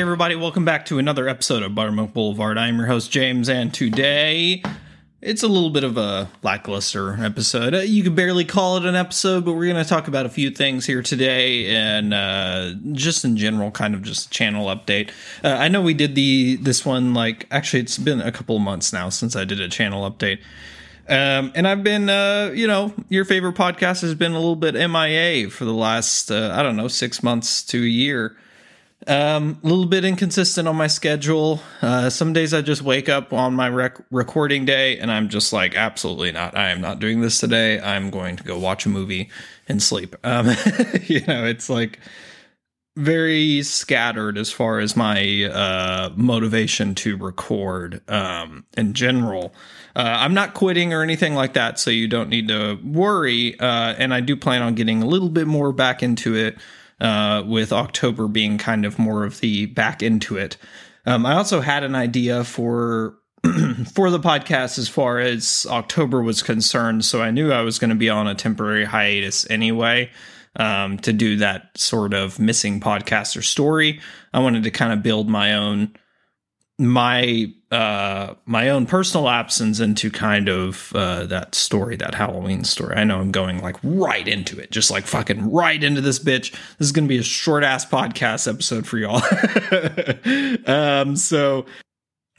Hey, everybody, welcome back to another episode of Buttermilk Boulevard. I'm your host, James, and today it's a little bit of a lackluster episode. Uh, you could barely call it an episode, but we're going to talk about a few things here today and uh, just in general, kind of just channel update. Uh, I know we did the this one like actually it's been a couple of months now since I did a channel update. Um, and I've been, uh, you know, your favorite podcast has been a little bit MIA for the last, uh, I don't know, six months to a year. Um, a little bit inconsistent on my schedule. Uh, some days I just wake up on my rec- recording day and I'm just like, absolutely not. I am not doing this today. I'm going to go watch a movie and sleep. Um, you know, it's like very scattered as far as my uh, motivation to record um, in general. Uh, I'm not quitting or anything like that, so you don't need to worry. Uh, and I do plan on getting a little bit more back into it uh, with October being kind of more of the back into it. Um, I also had an idea for for the podcast as far as October was concerned, so I knew I was going to be on a temporary hiatus anyway um, to do that sort of missing podcaster story. I wanted to kind of build my own my uh my own personal absence into kind of uh that story that halloween story. I know i'm going like right into it just like fucking right into this bitch. This is gonna be a short ass podcast episode for y'all. Um so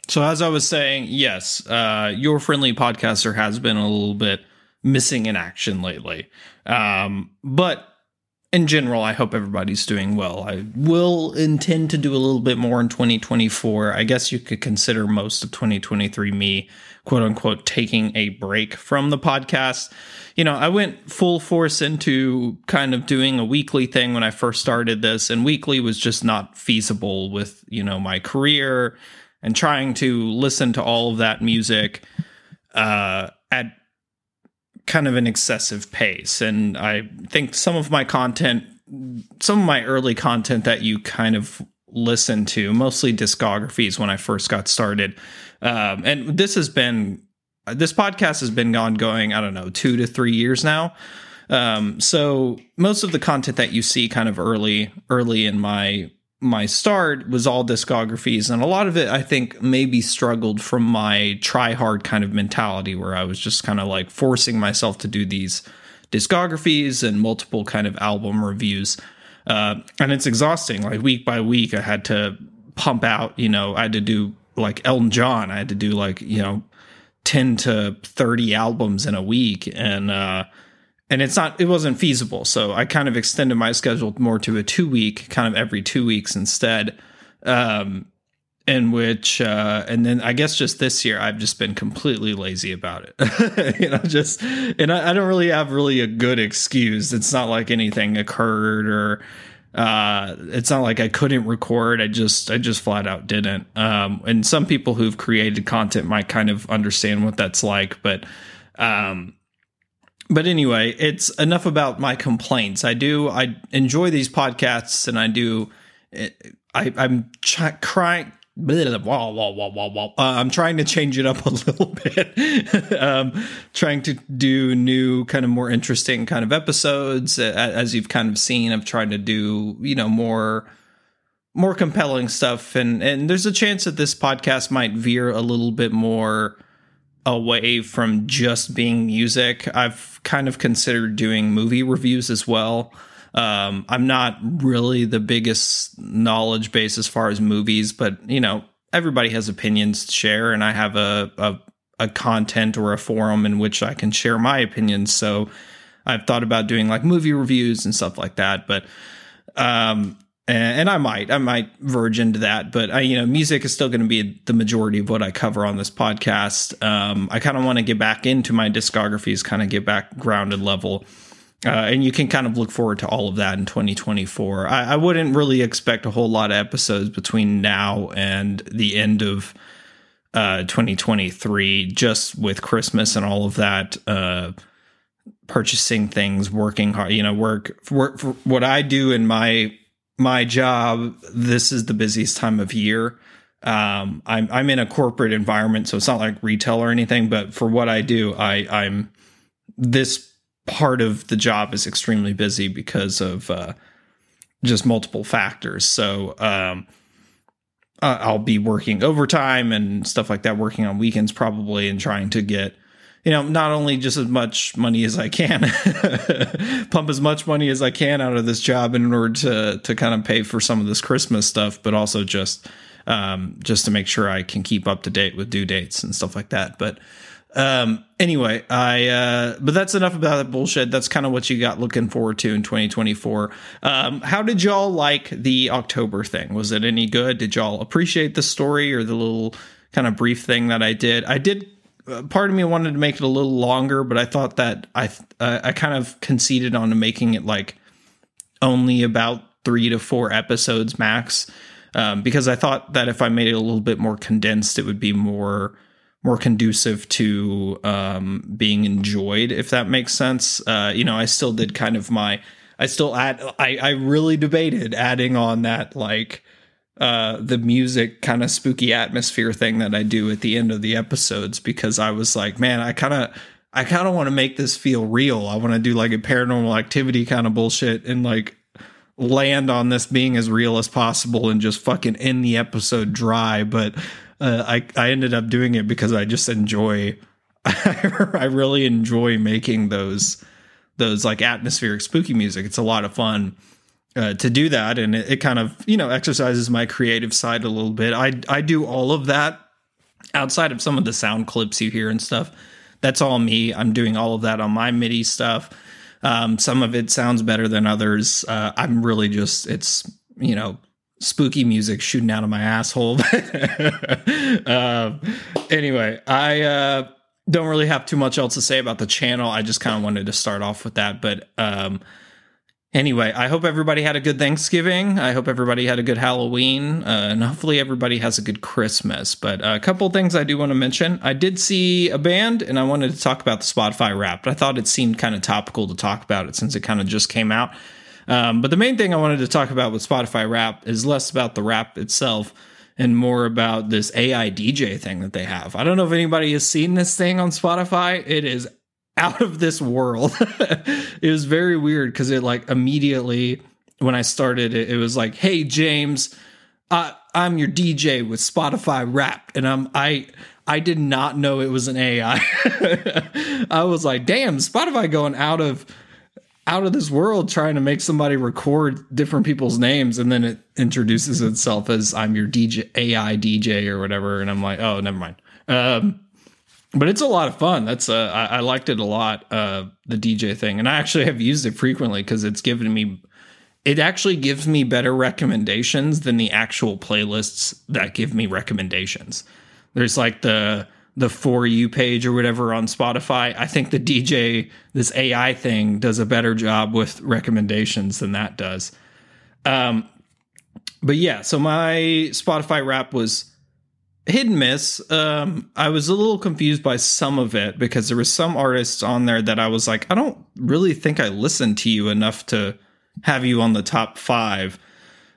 so as i was saying yes uh your friendly podcaster has been a little bit missing in action lately. Um but in general, I hope everybody's doing well. I will intend to do a little bit more in 2024. I guess you could consider most of 2023 me, quote unquote, taking a break from the podcast. You know, I went full force into kind of doing a weekly thing when I first started this, and weekly was just not feasible with, you know, my career and trying to listen to all of that music uh, at kind of an excessive pace. And I think some of my content, some of my early content that you kind of listen to, mostly discographies when I first got started. Um, and this has been, this podcast has been ongoing, I don't know, two to three years now. Um, so most of the content that you see kind of early, early in my my start was all discographies and a lot of it i think maybe struggled from my try hard kind of mentality where i was just kind of like forcing myself to do these discographies and multiple kind of album reviews. Uh, and it's exhausting like week by week i had to pump out you know i had to do like elton john i had to do like you know 10 to 30 albums in a week and uh and it's not it wasn't feasible. So i kind of extended my schedule more to a two week kind of every two weeks instead. Um in which uh and then i guess just this year i've just been completely lazy about it. You know just and I, I don't really have really a good excuse. It's not like anything occurred or uh it's not like i couldn't record. I just i just flat out didn't. Um and some people who've created content might kind of understand what that's like but um but anyway, it's enough about my complaints. I do I enjoy these podcasts, and I do. I I'm ch- crying. Uh, I'm trying to change it up a little bit. um, trying to do new, kind of more interesting kind of episodes. As you've kind of seen, I've tried to do you know more more compelling stuff, and and there's a chance that this podcast might veer a little bit more away from just being music. I've kind of considered doing movie reviews as well. Um, I'm not really the biggest knowledge base as far as movies, but you know, everybody has opinions to share, and I have a, a, a content or a forum in which I can share my opinions. So I've thought about doing like movie reviews and stuff like that, but um, and I might, I might verge into that, but I, you know, music is still going to be the majority of what I cover on this podcast. Um, I kind of want to get back into my discographies, kind of get back grounded level. Uh, and you can kind of look forward to all of that in 2024. I, I, wouldn't really expect a whole lot of episodes between now and the end of uh, 2023, just with Christmas and all of that. Uh, purchasing things, working hard, you know, work, work for what I do in my my job, this is the busiest time of year. Um, I'm I'm in a corporate environment, so it's not like retail or anything. But for what I do, I I'm this part of the job is extremely busy because of uh, just multiple factors. So um, I'll be working overtime and stuff like that, working on weekends probably, and trying to get you know, not only just as much money as I can, pump as much money as I can out of this job in order to to kind of pay for some of this Christmas stuff, but also just um, just to make sure I can keep up to date with due dates and stuff like that. But um, anyway, I uh, but that's enough about that bullshit. That's kind of what you got looking forward to in 2024. Um, how did y'all like the October thing? Was it any good? Did y'all appreciate the story or the little kind of brief thing that I did? I did part of me wanted to make it a little longer, but I thought that I uh, I kind of conceded on making it like only about three to four episodes max, um, because I thought that if I made it a little bit more condensed, it would be more more conducive to um, being enjoyed, if that makes sense. Uh, you know, I still did kind of my I still add I I really debated adding on that like uh, the music kind of spooky atmosphere thing that I do at the end of the episodes because I was like, man, I kind of I kind of want to make this feel real. I want to do like a paranormal activity kind of bullshit and like land on this being as real as possible and just fucking end the episode dry. But uh, I I ended up doing it because I just enjoy. I really enjoy making those those like atmospheric spooky music. It's a lot of fun uh, to do that, and it, it, kind of you know exercises my creative side a little bit. I I do all of that outside of some of the sound clips you hear and stuff. That's all me. I'm doing all of that on my MIDI stuff. Um, some of it sounds better than others. Uh, I'm really just it's you know spooky music shooting out of my asshole. uh, anyway, I uh, don't really have too much else to say about the channel. I just kind of wanted to start off with that, but um, Anyway, I hope everybody had a good Thanksgiving. I hope everybody had a good Halloween, uh, and hopefully everybody has a good Christmas. But a couple things I do want to mention. I did see a band, and I wanted to talk about the Spotify Wrapped. I thought it seemed kind of topical to talk about it since it kind of just came out. Um, but the main thing I wanted to talk about with Spotify Wrapped is less about the wrap itself and more about this AI DJ thing that they have. I don't know if anybody has seen this thing on Spotify. It is out of this world. it was very weird because it like immediately when I started it, it was like, "Hey James, uh, I'm your DJ with Spotify Wrapped," and I'm I I did not know it was an AI. I was like, "Damn, Spotify going out of." out of this world trying to make somebody record different people's names and then it introduces itself as I'm your DJ AI DJ or whatever and I'm like oh never mind um, but it's a lot of fun. That's uh, I, I liked it a lot. Uh, the DJ thing, and I actually have used it frequently because it's given me. It actually gives me better recommendations than the actual playlists that give me recommendations. There's like the the for you page or whatever on Spotify. I think the DJ this AI thing does a better job with recommendations than that does. Um, but yeah, so my Spotify Wrap was hit and miss. Um, I was a little confused by some of it because there was some artists on there that I was like, I don't really think I listened to you enough to have you on the top five.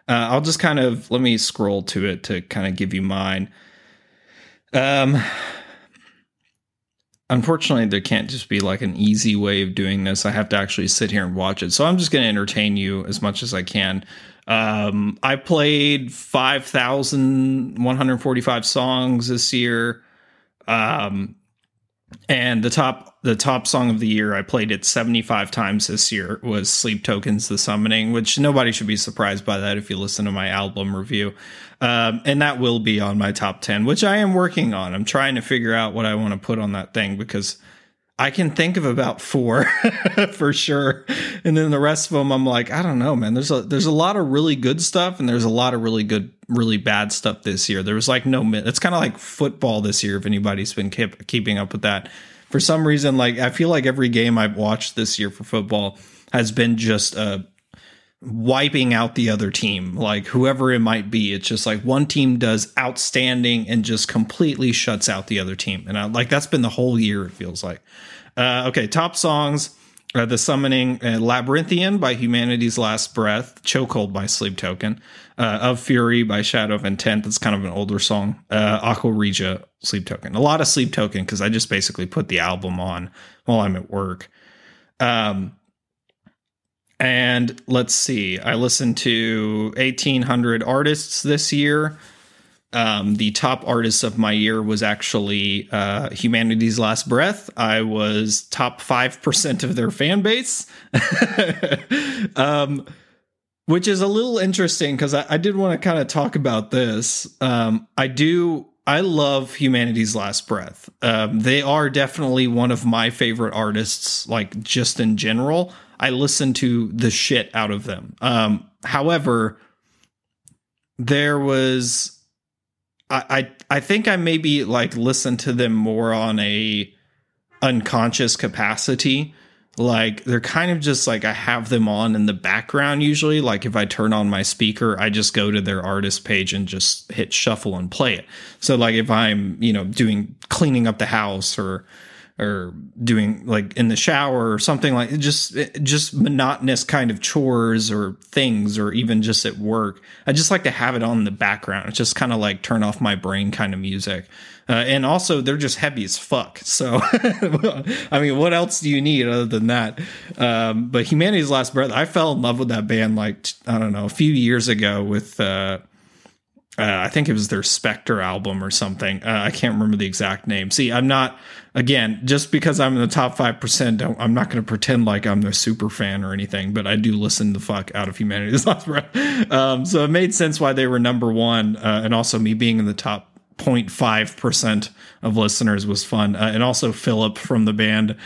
Uh, I'll just kind of let me scroll to it to kind of give you mine. Um, unfortunately, there can't just be like an easy way of doing this. I have to actually sit here and watch it. So I'm just going to entertain you as much as I can. Um, I played 5,145 songs this year. Um, and the top the top song of the year I played it 75 times this year was Sleep Tokens The Summoning, which nobody should be surprised by that if you listen to my album review. Um, and that will be on my top 10, which I am working on. I'm trying to figure out what I want to put on that thing because I can think of about four for sure, and then the rest of them, I'm like, I don't know, man. There's a there's a lot of really good stuff, and there's a lot of really good, really bad stuff this year. There was like no, it's kind of like football this year. If anybody's been keep, keeping up with that, for some reason, like I feel like every game I've watched this year for football has been just uh, wiping out the other team, like whoever it might be. It's just like one team does outstanding and just completely shuts out the other team, and I, like that's been the whole year. It feels like. Uh, okay, top songs. Uh, the Summoning uh, Labyrinthian by Humanity's Last Breath, Chokehold by Sleep Token, uh, Of Fury by Shadow of Intent. That's kind of an older song. Uh, Aqua Regia, Sleep Token. A lot of Sleep Token because I just basically put the album on while I'm at work. Um, and let's see, I listened to 1,800 artists this year. um, the top artist of my year was actually uh, Humanity's Last Breath. I was top 5% of their fan base. um, which is a little interesting because I, I, did want to kind of talk about this. Um, I do. I love Humanity's Last Breath. Um, they are definitely one of my favorite artists, like just in general. I listen to the shit out of them. Um, however, there was I, I I think I maybe like listened to them more on a unconscious capacity like they're kind of just like I have them on in the background usually. Like if I turn on my speaker, I just go to their artist page and just hit shuffle and play it. So like if I'm, you know, doing cleaning up the house or or doing like in the shower or something like just just monotonous kind of chores or things or even just at work. I just like to have it on in the background. It's just kind of like turn off my brain kind of music. Uh, and also they're just heavy as fuck. So i mean what else do you need other than that? Um, but humanity's last breath i fell in love with that band like i don't know a few years ago with uh, uh, I think it was their Spectre album or something. Uh, I can't remember the exact name. See, I'm not again just because I'm in the top five percent. I'm not going to pretend like I'm a super fan or anything, but I do listen the fuck out of Humanity's Breath. Um, so it made sense why they were number one, uh, and also me being in the top 0.5 percent of listeners was fun, uh, and also Filip from the band.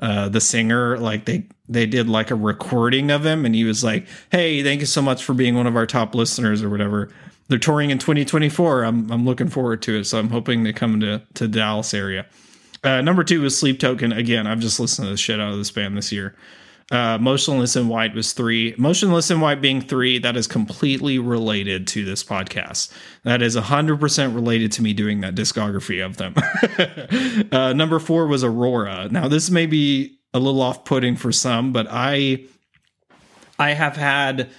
Uh, the singer, like they they did like a recording of him, and he was like, "Hey, thank you so much for being one of our top listeners or whatever." They're touring in 2024. I'm I'm looking forward to it. So I'm hoping they come to to Dallas area. Uh, number two was Sleep Token. Again, I've just listened to the shit out of this band this year. Uh, Motionless in White was three. Motionless in White being three, that is completely related to this podcast. That is 100% related to me doing that discography of them. uh, number four was Aurora. Now, this may be a little off putting for some, but I. I have had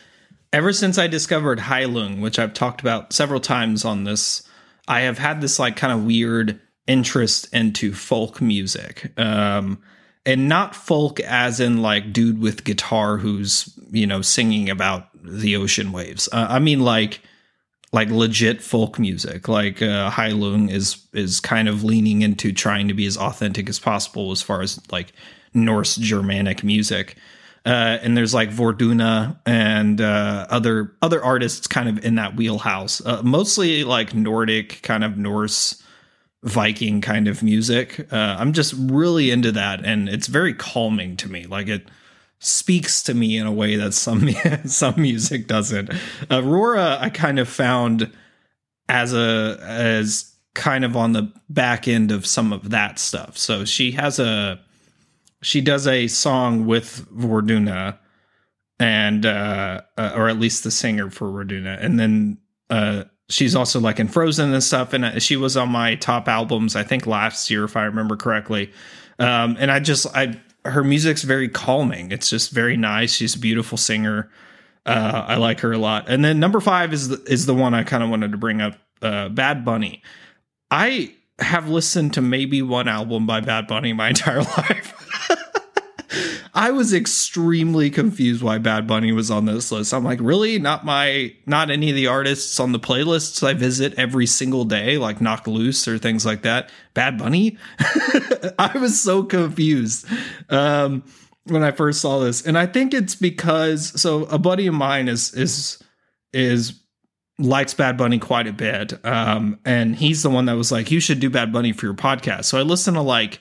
ever since I discovered Heilung, which I've talked about several times on this, I have had this like kind of weird interest into folk music. Um, and not folk as in like dude with guitar who's, you know, singing about the ocean waves. Uh, I mean like like legit folk music. Like uh Heilung is is kind of leaning into trying to be as authentic as possible as far as like Norse Germanic music uh, and there's like Wardruna and uh, other other artists kind of in that wheelhouse. Uh, mostly like Nordic, kind of Norse, Viking kind of music. Uh, I'm just really into that, and it's very calming to me. Like it speaks to me in a way that some some music doesn't. Aurora, I kind of found as a as kind of on the back end of some of that stuff. So she has a she does a song with Wardruna and uh, uh, or at least the singer for Wardruna and then uh, she's also like in Frozen and stuff. And uh, she was on my top albums, I think last year, if I remember correctly. Um, and I just I her music's very calming. It's just very nice. She's a beautiful singer. Uh, I like her a lot. And then number five is the, is the one I kind of wanted to bring up. Uh, Bad Bunny. I have listened to maybe one album by Bad Bunny my entire life. I was extremely confused why Bad Bunny was on this list. I'm like, really? Not my, not any of the artists on the playlists I visit every single day, like Knocked Loose or things like that. Bad Bunny? I was so confused um, when I first saw this, and I think it's because so a buddy of mine is is is likes Bad Bunny quite a bit, um, and he's the one that was like, you should do Bad Bunny for your podcast. So I listened to like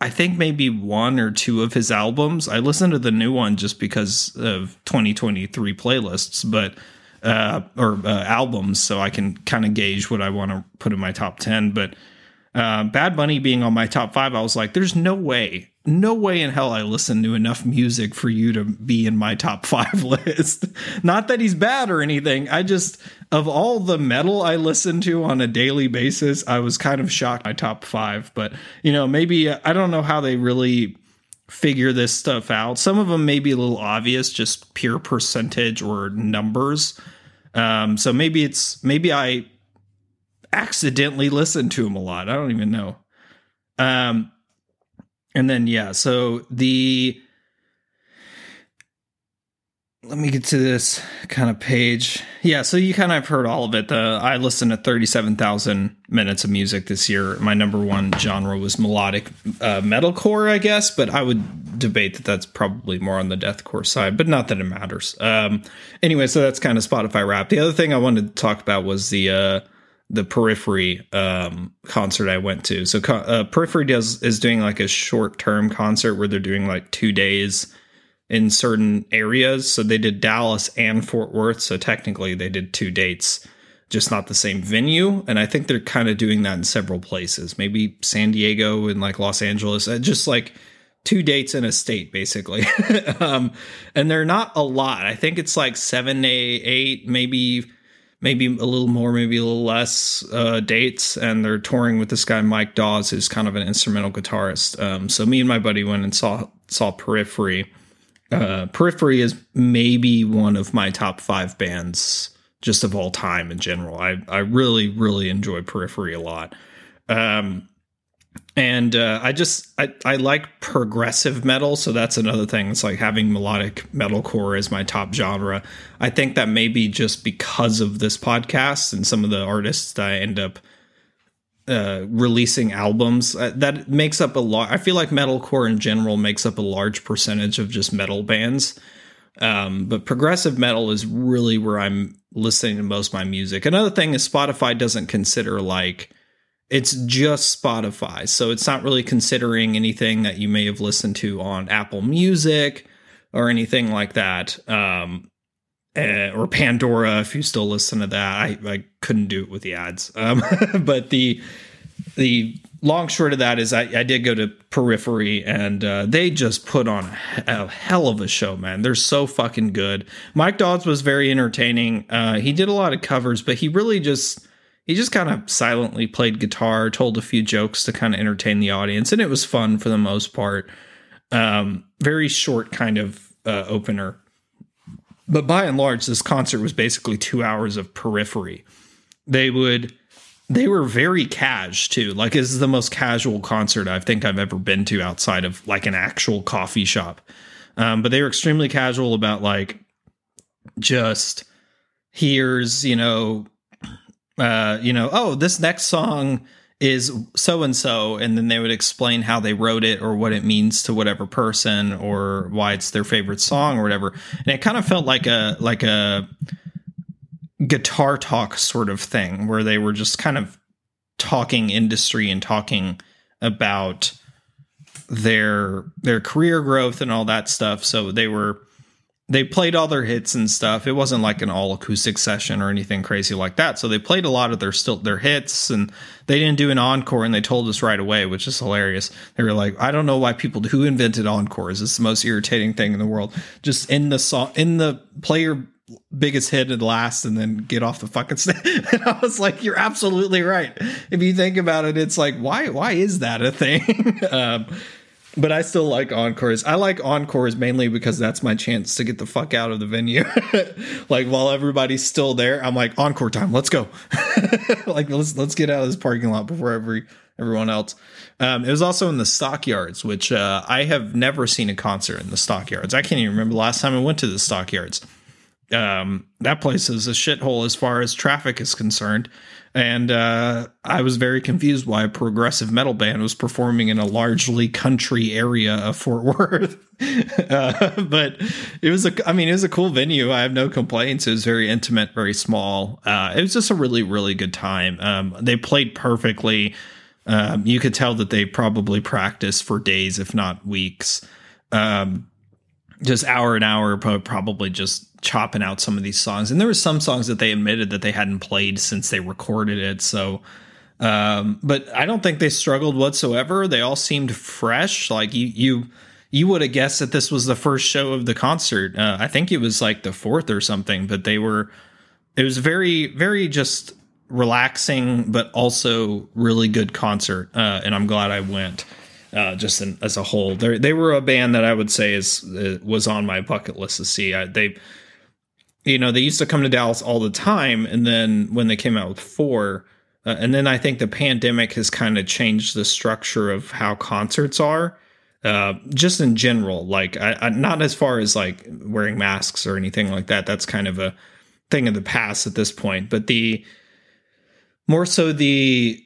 I think maybe one or two of his albums. I listened to the new one just because of 2023 playlists, but uh, or uh, albums, so I can kind of gauge what I want to put in my top 10. But uh, Bad Bunny being on my top five, I was like, there's no way no way in hell I listen to enough music for you to be in my top five list. Not that he's bad or anything. I just, of all the metal I listen to on a daily basis, I was kind of shocked my top five. But, you know, maybe I don't know how they really figure this stuff out. Some of them may be a little obvious, just pure percentage or numbers. Um, so maybe it's, maybe I accidentally listen to him a lot. I don't even know. Um, and then yeah, so the let me get to this kind of page. Yeah, so you kind of heard all of it. The I listened to 37,000 minutes of music this year. My number one genre was melodic uh, metalcore, I guess, but I would debate that that's probably more on the deathcore side, but not that it matters. Um, anyway, so that's kind of Spotify wrap. The other thing I wanted to talk about was the uh, the Periphery um, concert I went to. So uh, Periphery does is doing like a short term concert where they're doing like two days in certain areas. So they did Dallas and Fort Worth. So technically they did two dates, just not the same venue. And I think they're kind of doing that in several places, maybe San Diego and like Los Angeles, uh, just like two dates in a state basically. um, and they're not a lot. I think it's like seven, eight, eight maybe maybe a little more, maybe a little less uh, dates, and they're touring with this guy Mike Dawes, who's kind of an instrumental guitarist. Um, so me and my buddy went and saw saw Periphery, uh, Periphery is maybe one of my top five bands just of all time in general. I I really really enjoy Periphery a lot. Um, and uh, I just I, I like progressive metal, so that's another thing. It's like having melodic metalcore as my top genre. I think that maybe just because of this podcast and some of the artists that I end up uh, releasing albums uh, that makes up a lot. I feel like metalcore in general makes up a large percentage of just metal bands. Um, but progressive metal is really where I'm listening to most of my music. Another thing is Spotify doesn't consider like it's just Spotify, so it's not really considering anything that you may have listened to on Apple Music or anything like that. Um, uh, or Pandora if you still listen to that. I, I couldn't do it with the ads. Um, but the the long short of that is I, I did go to Periphery and uh, they just put on a, a, hell of a show, man. They're so fucking good. Mike Dawes was very entertaining. Uh, he did a lot of covers, but he really just he just kind of silently played guitar, told a few jokes to kind of entertain the audience, and it was fun for the most part. Um, very short kind of uh, opener but by and large, this concert was basically two hours of periphery. They would they were very cash too. Like this is the most casual concert I think I've ever been to outside of like an actual coffee shop. Um, but they were extremely casual about like just here's you know uh you know oh this next song is so and so and then they would explain how they wrote it or what it means to whatever person or why it's their favorite song or whatever. And it kind of felt like a like a guitar talk sort of thing where they were just kind of talking industry and talking about their their career growth and all that stuff. So they were they played all their hits and stuff. It wasn't like an all acoustic session or anything crazy like that. So they played a lot of their still their hits and they didn't do an encore and they told us right away, which is hilarious. They were like, I don't know why people who invented encores. It's the most irritating thing in the world. Just in the song in the player biggest hit and last and then get off the fucking stage. and I was like, you're absolutely right. If you think about it, it's like, why why is that a thing? um, but I still like encores. I like encores mainly because that's my chance to get the fuck out of the venue. like while everybody's still there, I'm like encore time. Let's go. like let's let's get out of this parking lot before every everyone else. Um, it was also in the stockyards, which uh, I have never seen a concert in the stockyards. I can't even remember the last time I went to the stockyards. Um, that place is a shithole as far as traffic is concerned and uh, I was very confused why a progressive metal band was performing in a largely country area of Fort Worth. uh, but it was a, I mean, it was a cool venue. I have no complaints. It was very intimate, very small. Uh, it was just a really, really good time. Um, they played perfectly. Um, you could tell that they probably practiced for days, if not weeks. Um, just hour and hour, probably just chopping out some of these songs. And there were some songs that they admitted that they hadn't played since they recorded it. So, um, but I don't think they struggled whatsoever. They all seemed fresh. Like you, you, you would have guessed that this was the first show of the concert. Uh, I think it was like the fourth or something, but they were, it was very, very just relaxing, but also really good concert. Uh, and I'm glad I went uh, just in, as a whole. They they were a band that I would say is uh, was on my bucket list to see. I, they, you know, they used to come to Dallas all the time, and then when they came out with four, uh, and then I think the pandemic has kind of changed the structure of how concerts are. uh, just in general, like I, I, not as far as like wearing masks or anything like that. That's kind of a thing of the past at this point. But the more so the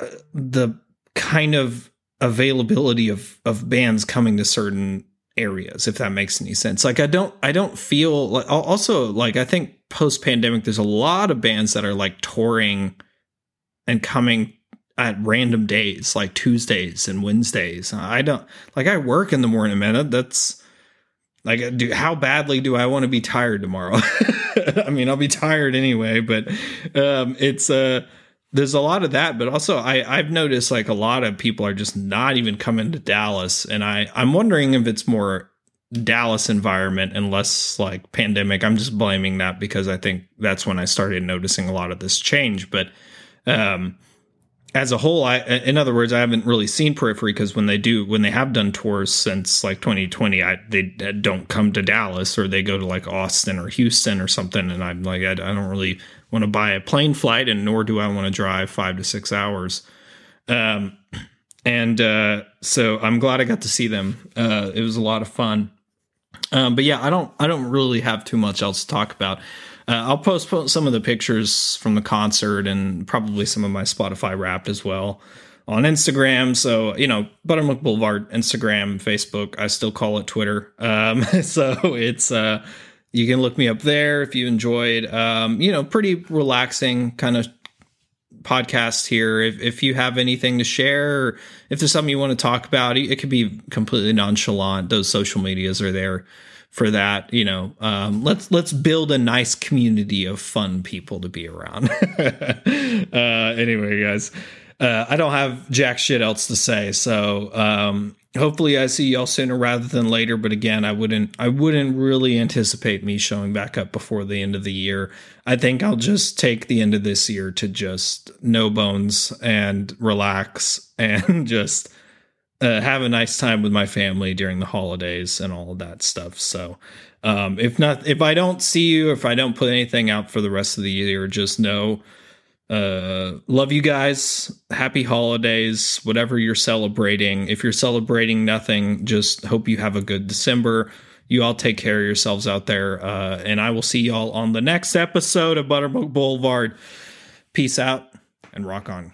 uh, the kind of availability of of bands coming to certain areas if that makes any sense. Like i don't i don't feel like also like i think post pandemic there's a lot of bands that are like touring and coming at random days like tuesdays and wednesdays. I don't like i work in the morning man. That's like do how badly do i want to be tired tomorrow? I mean i'll be tired anyway but um it's uh there's a lot of that, but also I, I've noticed like a lot of people are just not even coming to Dallas, and I I'm wondering if it's more Dallas environment and less like pandemic. I'm just blaming that because I think that's when I started noticing a lot of this change. But um, as a whole, I in other words, I haven't really seen Periphery because when they do when they have done tours since like 2020, I they don't come to Dallas or they go to like Austin or Houston or something, and I'm like I, I don't really want to buy a plane flight, and nor do I want to drive five to six hours. Um, and uh, so I'm glad I got to see them. Uh, it was a lot of fun. Um, but yeah, I don't I don't really have too much else to talk about. Uh, I'll post some of the pictures from the concert and probably some of my Spotify Wrapped as well on Instagram. So you know, Buttermilk Boulevard, Instagram, Facebook. I still call it Twitter. Um, so it's uh, you can look me up there if you enjoyed. Um, you know, pretty relaxing kind of podcast here. If, if you have anything to share, if there's something you want to talk about, it could be completely nonchalant. Those social medias are there for that. You know, um, let's let's build a nice community of fun people to be around. uh, anyway, guys, uh, I don't have jack shit else to say. So um, hopefully I see y'all sooner rather than later. But again, I wouldn't I wouldn't really anticipate me showing back up before the end of the year. I think I'll just take the end of this year to just no bones and relax and just uh, have a nice time with my family during the holidays and all of that stuff. So um, if not if I don't see you, if I don't put anything out for the rest of the year, just know uh, love you guys. Happy holidays, whatever you're celebrating. If you're celebrating nothing, just hope you have a good December. You all take care of yourselves out there. Uh, and I will see y'all on the next episode of Buttermilk Boulevard. Peace out and rock on.